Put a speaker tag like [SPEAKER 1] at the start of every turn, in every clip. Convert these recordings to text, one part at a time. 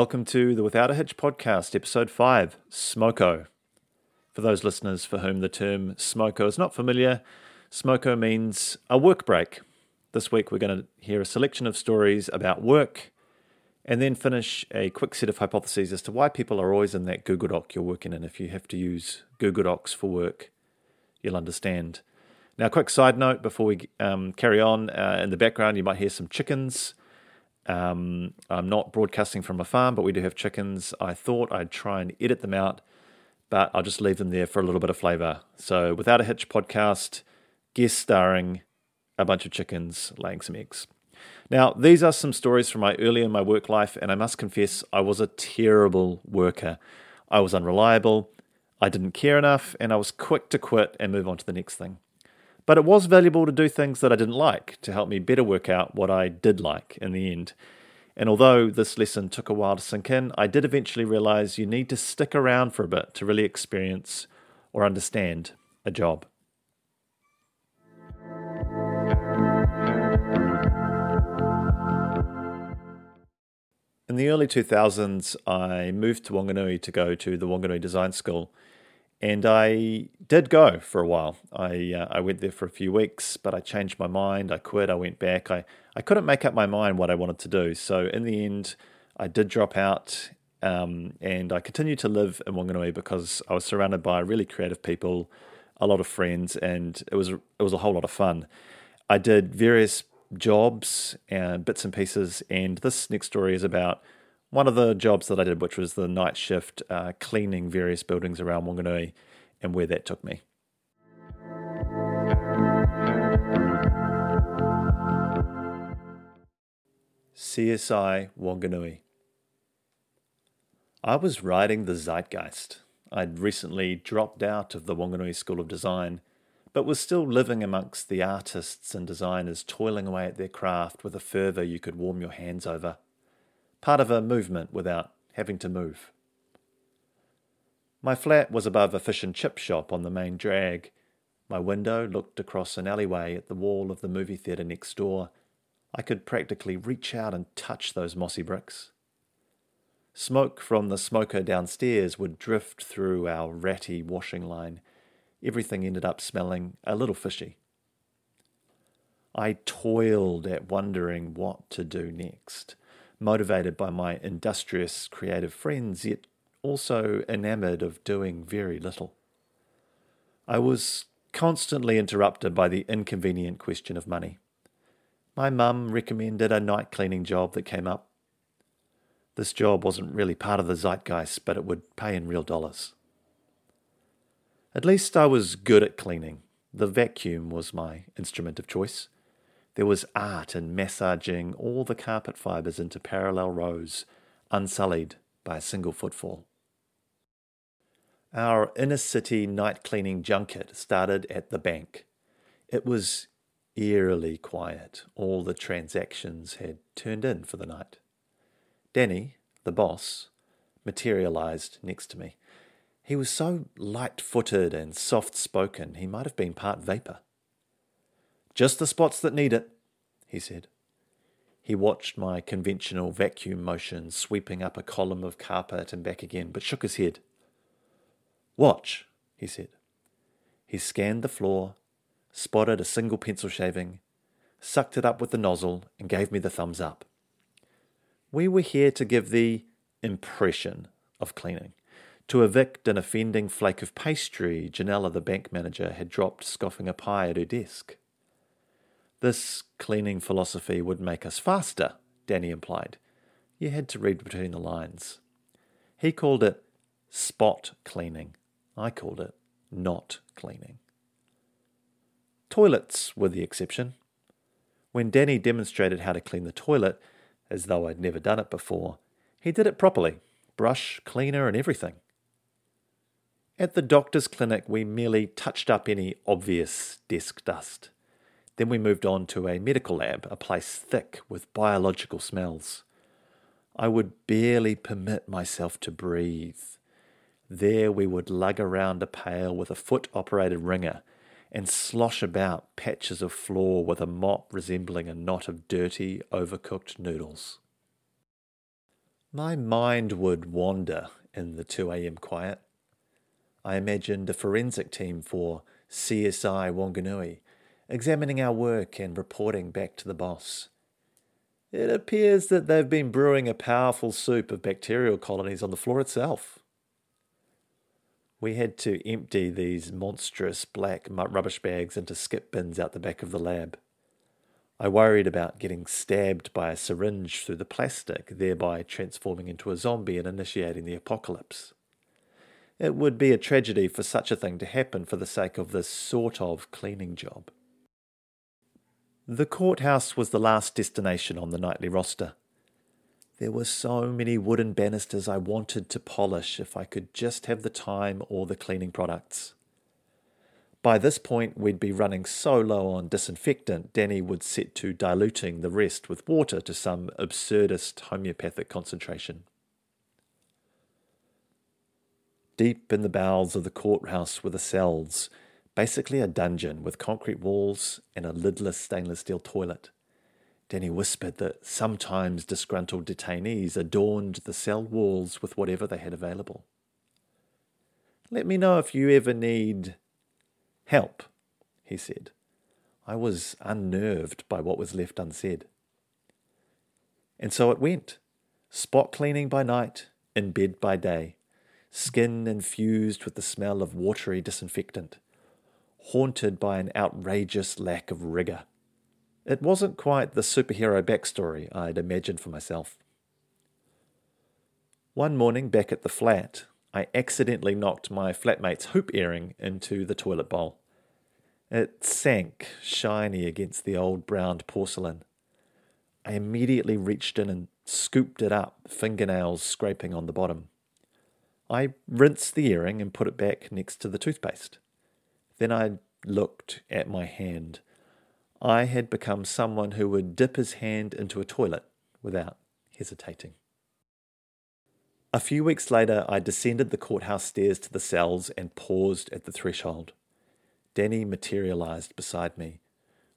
[SPEAKER 1] Welcome to the Without a Hitch podcast, episode 5, Smoko. For those listeners for whom the term smoko is not familiar, smoko means a work break. This week we're going to hear a selection of stories about work and then finish a quick set of hypotheses as to why people are always in that Google Doc you're working in. If you have to use Google Docs for work, you'll understand. Now, quick side note before we um, carry on uh, in the background, you might hear some chickens. Um, I'm not broadcasting from a farm, but we do have chickens. I thought I'd try and edit them out, but I'll just leave them there for a little bit of flavour. So, without a hitch podcast, guest starring a bunch of chickens laying some eggs. Now, these are some stories from my early in my work life, and I must confess I was a terrible worker. I was unreliable, I didn't care enough, and I was quick to quit and move on to the next thing. But it was valuable to do things that I didn't like to help me better work out what I did like in the end. And although this lesson took a while to sink in, I did eventually realize you need to stick around for a bit to really experience or understand a job. In the early 2000s, I moved to Wanganui to go to the Wanganui Design School and I did go for a while. I uh, I went there for a few weeks, but I changed my mind. I quit. I went back. I, I couldn't make up my mind what I wanted to do. So in the end, I did drop out, um, and I continued to live in Wanganui because I was surrounded by really creative people, a lot of friends, and it was it was a whole lot of fun. I did various jobs and bits and pieces, and this next story is about one of the jobs that I did, which was the night shift, uh, cleaning various buildings around Wanganui, and where that took me. CSI Wanganui. I was riding the zeitgeist. I'd recently dropped out of the Wanganui School of Design, but was still living amongst the artists and designers toiling away at their craft with a fervour you could warm your hands over part of a movement without having to move. My flat was above a fish and chip shop on the main drag. My window looked across an alleyway at the wall of the movie theatre next door. I could practically reach out and touch those mossy bricks. Smoke from the smoker downstairs would drift through our ratty washing line. Everything ended up smelling a little fishy. I toiled at wondering what to do next motivated by my industrious creative friends, yet also enamored of doing very little. I was constantly interrupted by the inconvenient question of money. My mum recommended a night cleaning job that came up. This job wasn't really part of the zeitgeist, but it would pay in real dollars. At least I was good at cleaning. The vacuum was my instrument of choice. There was art in massaging all the carpet fibres into parallel rows, unsullied by a single footfall. Our inner city night cleaning junket started at the bank. It was eerily quiet. All the transactions had turned in for the night. Danny, the boss, materialized next to me. He was so light footed and soft spoken, he might have been part vapor. Just the spots that need it, he said. He watched my conventional vacuum motion sweeping up a column of carpet and back again, but shook his head. Watch, he said. He scanned the floor, spotted a single pencil shaving, sucked it up with the nozzle, and gave me the thumbs up. We were here to give the impression of cleaning, to evict an offending flake of pastry Janella, the bank manager, had dropped scoffing a pie at her desk. This cleaning philosophy would make us faster, Danny implied. You had to read between the lines. He called it spot cleaning. I called it not cleaning. Toilets were the exception. When Danny demonstrated how to clean the toilet, as though I'd never done it before, he did it properly brush, cleaner, and everything. At the doctor's clinic, we merely touched up any obvious desk dust. Then we moved on to a medical lab, a place thick with biological smells. I would barely permit myself to breathe. There we would lug around a pail with a foot operated wringer and slosh about patches of floor with a mop resembling a knot of dirty, overcooked noodles. My mind would wander in the 2 a.m. quiet. I imagined a forensic team for CSI Wanganui examining our work and reporting back to the boss. It appears that they've been brewing a powerful soup of bacterial colonies on the floor itself. We had to empty these monstrous black rubbish bags into skip bins out the back of the lab. I worried about getting stabbed by a syringe through the plastic, thereby transforming into a zombie and initiating the apocalypse. It would be a tragedy for such a thing to happen for the sake of this sort of cleaning job. The courthouse was the last destination on the nightly roster. There were so many wooden banisters I wanted to polish if I could just have the time or the cleaning products. By this point, we'd be running so low on disinfectant, Danny would set to diluting the rest with water to some absurdist homeopathic concentration. Deep in the bowels of the courthouse were the cells, basically a dungeon with concrete walls and a lidless stainless steel toilet. Danny whispered that sometimes disgruntled detainees adorned the cell walls with whatever they had available. Let me know if you ever need Help, he said. I was unnerved by what was left unsaid. And so it went spot cleaning by night, in bed by day, skin infused with the smell of watery disinfectant, haunted by an outrageous lack of rigour. It wasn't quite the superhero backstory I'd imagined for myself. One morning back at the flat, I accidentally knocked my flatmate's hoop earring into the toilet bowl. It sank shiny against the old browned porcelain. I immediately reached in and scooped it up, fingernails scraping on the bottom. I rinsed the earring and put it back next to the toothpaste. Then I looked at my hand. I had become someone who would dip his hand into a toilet without hesitating. A few weeks later, I descended the courthouse stairs to the cells and paused at the threshold. Danny materialized beside me.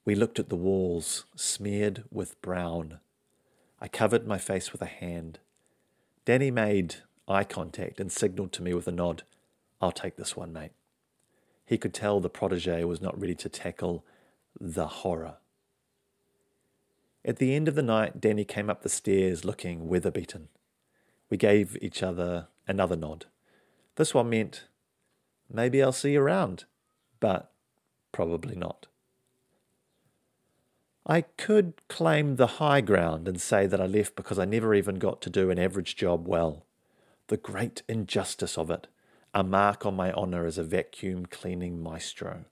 [SPEAKER 1] We looked at the walls, smeared with brown. I covered my face with a hand. Danny made eye contact and signaled to me with a nod. I'll take this one, mate. He could tell the protege was not ready to tackle the horror. At the end of the night, Danny came up the stairs looking weather beaten. We gave each other another nod. This one meant, maybe I'll see you around but probably not. I could claim the high ground and say that I left because I never even got to do an average job well. The great injustice of it, a mark on my honour as a vacuum cleaning maestro.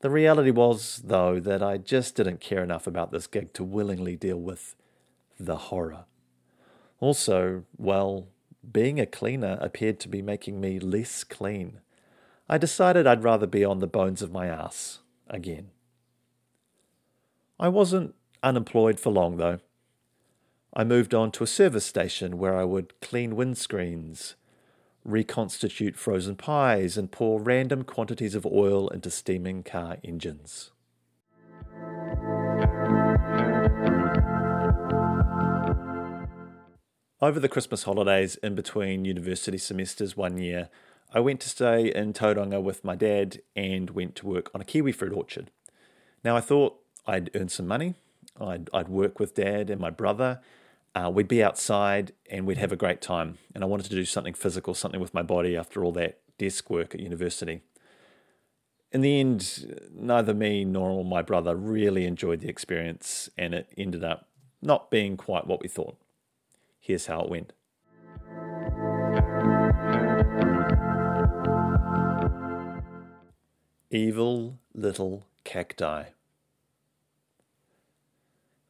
[SPEAKER 1] The reality was, though, that I just didn't care enough about this gig to willingly deal with the horror. Also, well, being a cleaner appeared to be making me less clean. I decided I'd rather be on the bones of my ass again. I wasn't unemployed for long, though. I moved on to a service station where I would clean windscreens, reconstitute frozen pies, and pour random quantities of oil into steaming car engines. Over the Christmas holidays, in between university semesters one year, I went to stay in Tauranga with my dad and went to work on a kiwi fruit orchard. Now, I thought I'd earn some money, I'd, I'd work with dad and my brother, uh, we'd be outside and we'd have a great time. And I wanted to do something physical, something with my body after all that desk work at university. In the end, neither me nor my brother really enjoyed the experience, and it ended up not being quite what we thought. Here's how it went. Evil little cacti.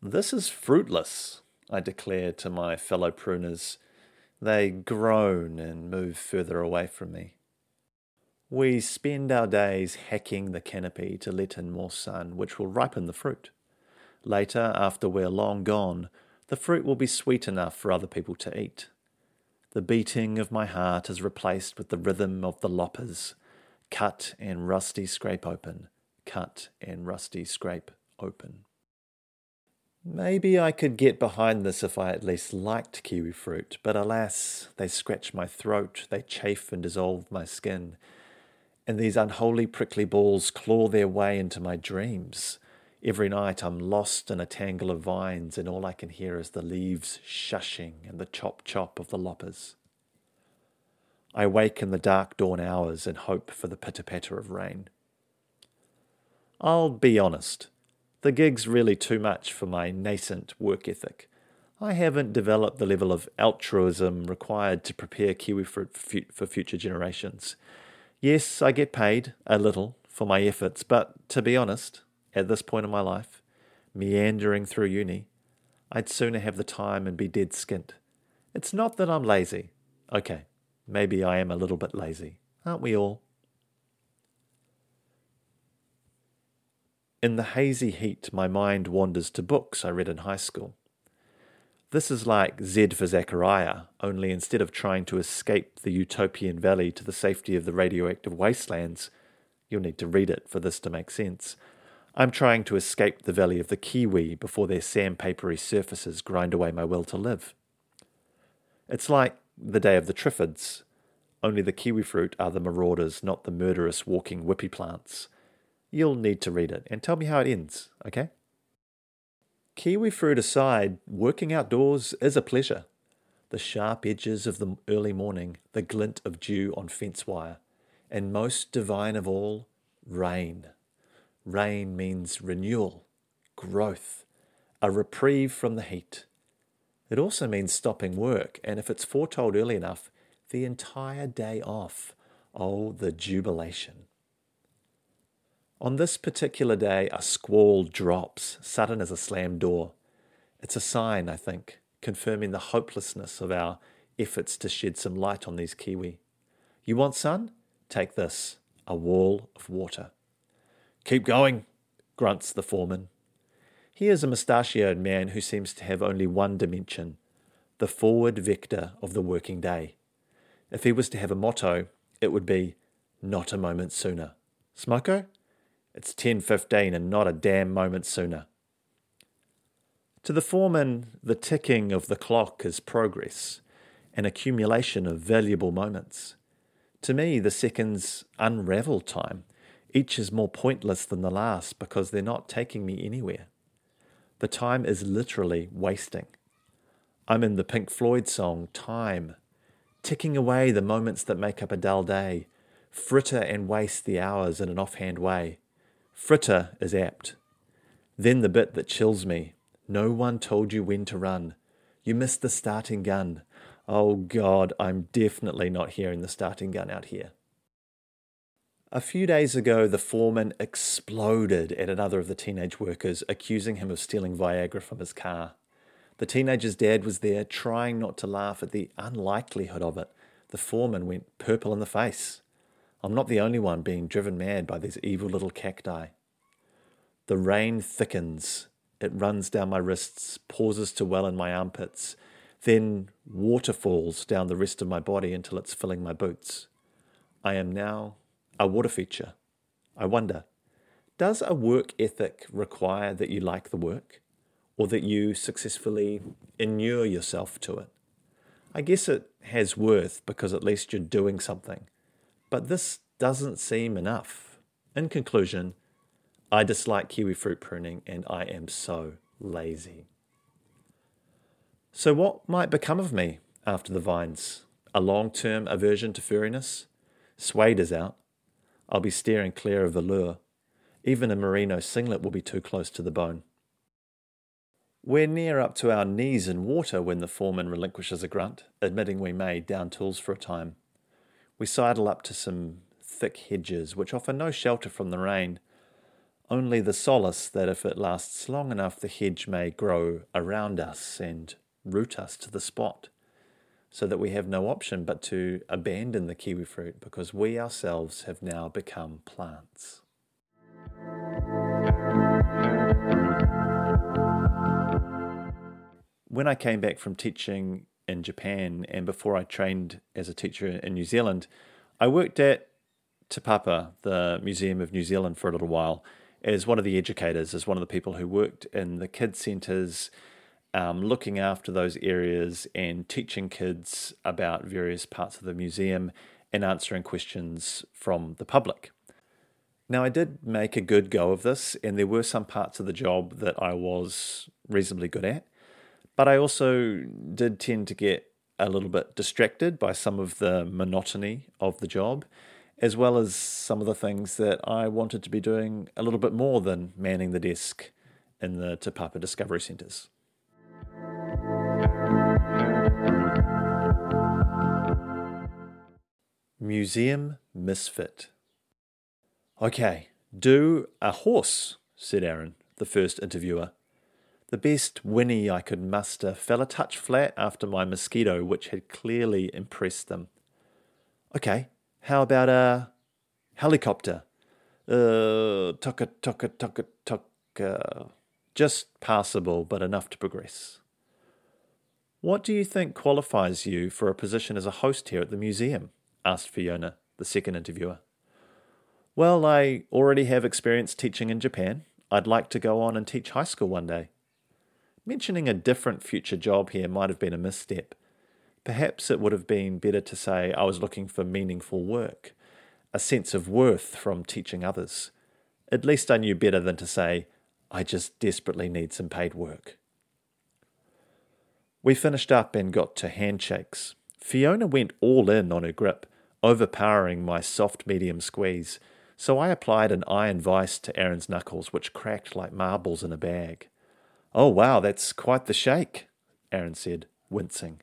[SPEAKER 1] This is fruitless, I declare to my fellow pruners. They groan and move further away from me. We spend our days hacking the canopy to let in more sun, which will ripen the fruit. Later, after we're long gone, the fruit will be sweet enough for other people to eat. The beating of my heart is replaced with the rhythm of the loppers cut and rusty scrape open, cut and rusty scrape open. Maybe I could get behind this if I at least liked kiwi fruit, but alas, they scratch my throat, they chafe and dissolve my skin, and these unholy prickly balls claw their way into my dreams. Every night I'm lost in a tangle of vines, and all I can hear is the leaves shushing and the chop chop of the loppers. I wake in the dark dawn hours and hope for the pitter patter of rain. I'll be honest, the gig's really too much for my nascent work ethic. I haven't developed the level of altruism required to prepare kiwi fruit for future generations. Yes, I get paid a little for my efforts, but to be honest, at this point in my life, meandering through uni, I'd sooner have the time and be dead skint. It's not that I'm lazy. Okay, maybe I am a little bit lazy. Aren't we all? In the hazy heat, my mind wanders to books I read in high school. This is like Z for Zachariah, only instead of trying to escape the utopian valley to the safety of the radioactive wastelands, you'll need to read it for this to make sense. I'm trying to escape the valley of the kiwi before their sandpapery surfaces grind away my will to live. It's like the day of the Triffids, only the kiwi fruit are the marauders, not the murderous walking whippy plants. You'll need to read it and tell me how it ends, okay? Kiwi fruit aside, working outdoors is a pleasure. The sharp edges of the early morning, the glint of dew on fence wire, and most divine of all, rain. Rain means renewal, growth, a reprieve from the heat. It also means stopping work, and if it's foretold early enough, the entire day off. Oh, the jubilation. On this particular day, a squall drops, sudden as a slammed door. It's a sign, I think, confirming the hopelessness of our efforts to shed some light on these kiwi. You want sun? Take this a wall of water. Keep going, grunts the foreman. He is a mustachioed man who seems to have only one dimension the forward vector of the working day. If he was to have a motto, it would be, Not a moment sooner. Smoko? It's 10.15 and not a damn moment sooner. To the foreman, the ticking of the clock is progress, an accumulation of valuable moments. To me, the seconds unravel time. Each is more pointless than the last because they're not taking me anywhere. The time is literally wasting. I'm in the Pink Floyd song Time, ticking away the moments that make up a dull day, fritter and waste the hours in an offhand way. Fritter is apt. Then the bit that chills me no one told you when to run. You missed the starting gun. Oh God, I'm definitely not hearing the starting gun out here. A few days ago, the foreman exploded at another of the teenage workers, accusing him of stealing Viagra from his car. The teenager's dad was there, trying not to laugh at the unlikelihood of it. The foreman went purple in the face. I'm not the only one being driven mad by these evil little cacti. The rain thickens. It runs down my wrists, pauses to well in my armpits, then waterfalls down the rest of my body until it's filling my boots. I am now a water feature. I wonder, does a work ethic require that you like the work or that you successfully inure yourself to it? I guess it has worth because at least you're doing something but this doesn't seem enough. In conclusion, I dislike kiwi fruit pruning and I am so lazy. So, what might become of me after the vines? A long term aversion to furriness? Suede is out. I'll be steering clear of the lure. Even a merino singlet will be too close to the bone. We're near up to our knees in water when the foreman relinquishes a grunt, admitting we may down tools for a time. We sidle up to some thick hedges which offer no shelter from the rain, only the solace that if it lasts long enough, the hedge may grow around us and root us to the spot, so that we have no option but to abandon the kiwi fruit because we ourselves have now become plants. When I came back from teaching in Japan, and before I trained as a teacher in New Zealand, I worked at Te Papa, the Museum of New Zealand, for a little while. as one of the educators, as one of the people who worked in the kids centres, um, looking after those areas and teaching kids about various parts of the museum and answering questions from the public. Now, I did make a good go of this, and there were some parts of the job that I was reasonably good at, but I also did tend to get a little bit distracted by some of the monotony of the job, as well as some of the things that I wanted to be doing a little bit more than manning the desk in the Te Papa Discovery Centres. Museum Misfit. Okay, do a horse, said Aaron, the first interviewer. The best whinny I could muster fell a touch flat after my mosquito, which had clearly impressed them. Okay, how about a helicopter? Uh, tucka, tucka, tucka, tucka. Just passable, but enough to progress. What do you think qualifies you for a position as a host here at the museum? asked Fiona, the second interviewer. Well, I already have experience teaching in Japan. I'd like to go on and teach high school one day. Mentioning a different future job here might have been a misstep. Perhaps it would have been better to say I was looking for meaningful work, a sense of worth from teaching others. At least I knew better than to say, I just desperately need some paid work. We finished up and got to handshakes. Fiona went all in on her grip, overpowering my soft medium squeeze, so I applied an iron vice to Aaron's knuckles, which cracked like marbles in a bag. Oh, wow, that's quite the shake, Aaron said, wincing.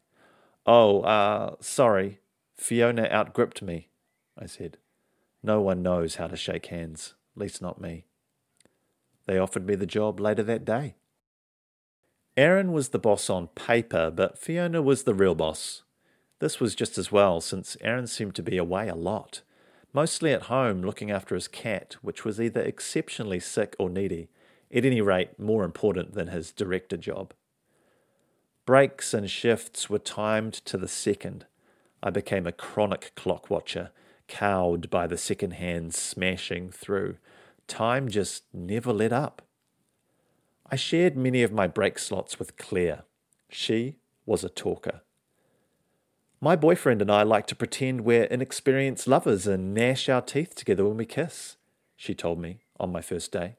[SPEAKER 1] Oh, uh, sorry. Fiona outgripped me, I said. No one knows how to shake hands, least not me. They offered me the job later that day. Aaron was the boss on paper, but Fiona was the real boss. This was just as well, since Aaron seemed to be away a lot, mostly at home looking after his cat, which was either exceptionally sick or needy, at any rate, more important than his director job. Breaks and shifts were timed to the second. I became a chronic clock watcher, cowed by the second hand smashing through. Time just never let up. I shared many of my break slots with Claire. She was a talker. My boyfriend and I like to pretend we're inexperienced lovers and gnash our teeth together when we kiss, she told me on my first day.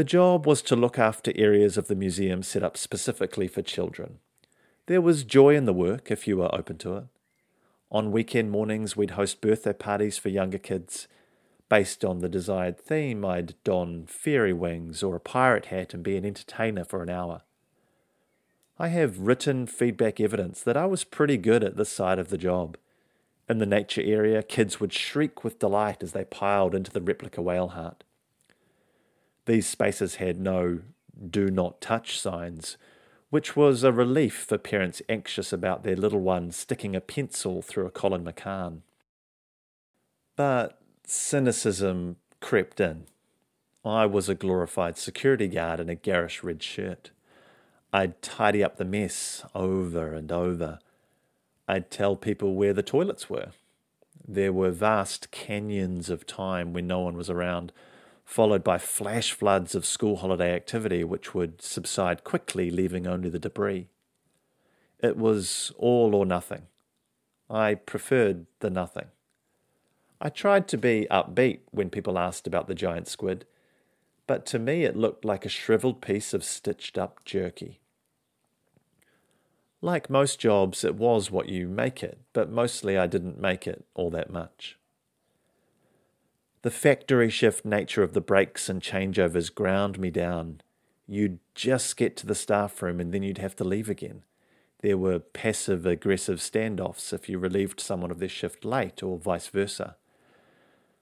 [SPEAKER 1] The job was to look after areas of the museum set up specifically for children. There was joy in the work if you were open to it. On weekend mornings, we'd host birthday parties for younger kids. Based on the desired theme, I'd don fairy wings or a pirate hat and be an entertainer for an hour. I have written feedback evidence that I was pretty good at this side of the job. In the nature area, kids would shriek with delight as they piled into the replica whale heart. These spaces had no do not touch signs, which was a relief for parents anxious about their little one sticking a pencil through a Colin McCahon. But cynicism crept in. I was a glorified security guard in a garish red shirt. I'd tidy up the mess over and over. I'd tell people where the toilets were. There were vast canyons of time when no one was around, followed by flash floods of school holiday activity which would subside quickly, leaving only the debris. It was all or nothing. I preferred the nothing. I tried to be upbeat when people asked about the giant squid, but to me it looked like a shriveled piece of stitched up jerky. Like most jobs, it was what you make it, but mostly I didn't make it all that much. The factory shift nature of the breaks and changeovers ground me down. You'd just get to the staff room and then you'd have to leave again. There were passive aggressive standoffs if you relieved someone of their shift late or vice versa.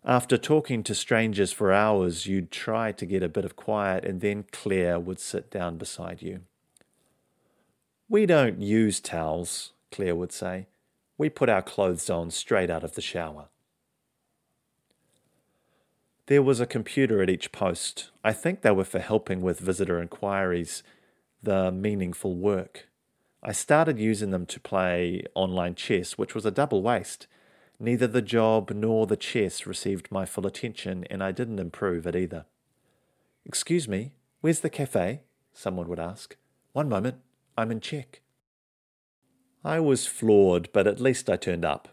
[SPEAKER 1] After talking to strangers for hours, you'd try to get a bit of quiet and then Claire would sit down beside you. We don't use towels, Claire would say. We put our clothes on straight out of the shower. There was a computer at each post. I think they were for helping with visitor inquiries, the meaningful work. I started using them to play online chess, which was a double waste. Neither the job nor the chess received my full attention, and I didn't improve at either. Excuse me, where's the cafe? Someone would ask. One moment, I'm in check. I was floored, but at least I turned up.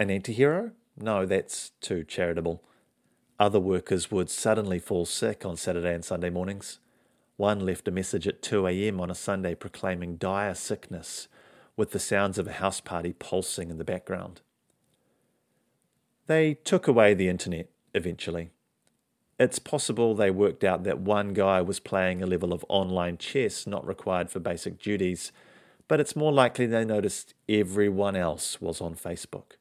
[SPEAKER 1] An anti hero? No, that's too charitable. Other workers would suddenly fall sick on Saturday and Sunday mornings. One left a message at 2 a.m. on a Sunday proclaiming dire sickness, with the sounds of a house party pulsing in the background. They took away the internet eventually. It's possible they worked out that one guy was playing a level of online chess not required for basic duties, but it's more likely they noticed everyone else was on Facebook.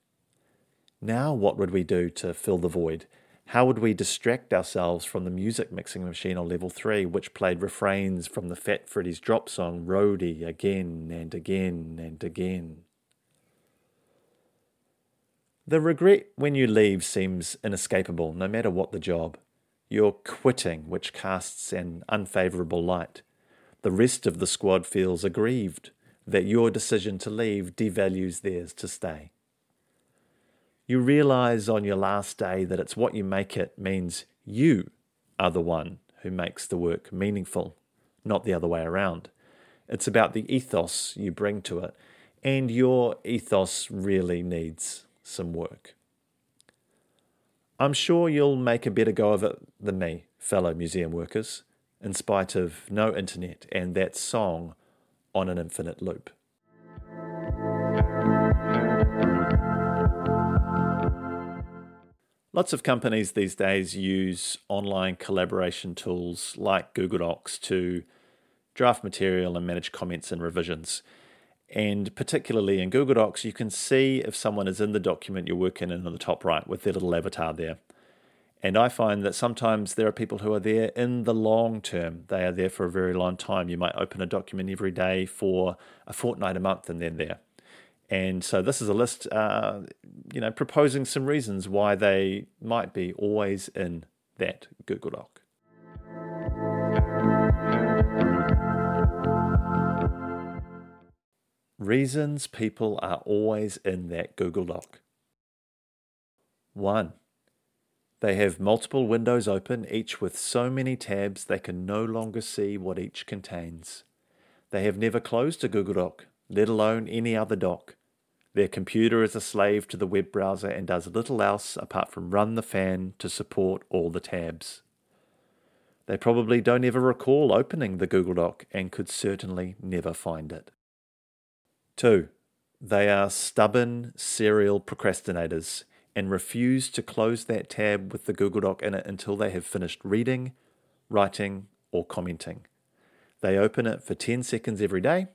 [SPEAKER 1] Now, what would we do to fill the void? How would we distract ourselves from the music mixing machine on level 3, which played refrains from the Fat Freddy's Drop song Roady again and again and again? The regret when you leave seems inescapable, no matter what the job. You're quitting, which casts an unfavourable light. The rest of the squad feels aggrieved that your decision to leave devalues theirs to stay. You realize on your last day that it's what you make it means you are the one who makes the work meaningful, not the other way around. It's about the ethos you bring to it, and your ethos really needs some work. I'm sure you'll make a better go of it than me, fellow museum workers, in spite of no internet and that song on an infinite loop. Lots of companies these days use online collaboration tools like Google Docs to draft material and manage comments and revisions. And particularly in Google Docs, you can see if someone is in the document you're working in on the top right with their little avatar there. And I find that sometimes there are people who are there in the long term. They are there for a very long time. You might open a document every day for a fortnight, a month, and then there. And so this is a list, uh, you know, proposing some reasons why they might be always in that Google Doc. Reasons people are always in that Google Doc. 1. They have multiple windows open, each with so many tabs they can no longer see what each contains. They have never closed a Google Doc, let alone any other doc. Their computer is a slave to the web browser and does little else apart from run the fan to support all the tabs. They probably don't ever recall opening the Google Doc and could certainly never find it. 2. They are stubborn serial procrastinators and refuse to close that tab with the Google Doc in it until they have finished reading, writing, or commenting. They open it for 10 seconds every day,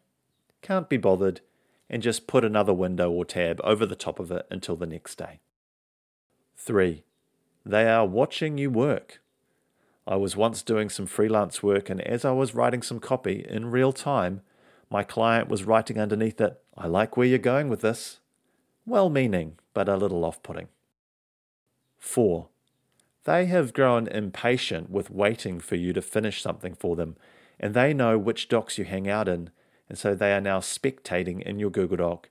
[SPEAKER 1] can't be bothered, and just put another window or tab over the top of it until the next day. 3. They are watching you work. I was once doing some freelance work, and as I was writing some copy in real time, my client was writing underneath it, I like where you're going with this. Well meaning, but a little off putting. 4. They have grown impatient with waiting for you to finish something for them, and they know which docs you hang out in and so they are now spectating in your Google Doc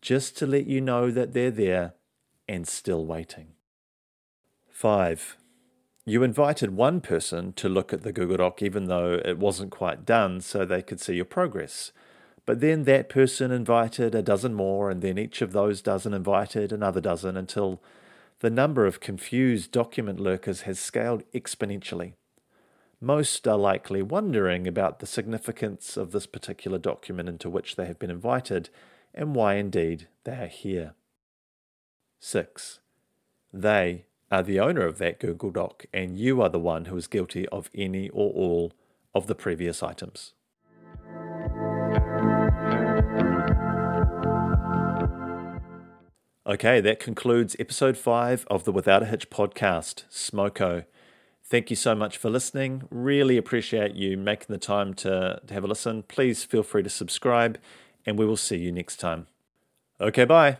[SPEAKER 1] just to let you know that they're there and still waiting. 5. You invited one person to look at the Google Doc even though it wasn't quite done so they could see your progress. But then that person invited a dozen more, and then each of those dozen invited another dozen until the number of confused document lurkers has scaled exponentially. Most are likely wondering about the significance of this particular document into which they have been invited and why indeed they are here. 6. They are the owner of that Google Doc, and you are the one who is guilty of any or all of the previous items. Okay, that concludes episode 5 of the Without a Hitch podcast, Smoko. Thank you so much for listening. Really appreciate you making the time to, to have a listen. Please feel free to subscribe, and we will see you next time. Okay, bye.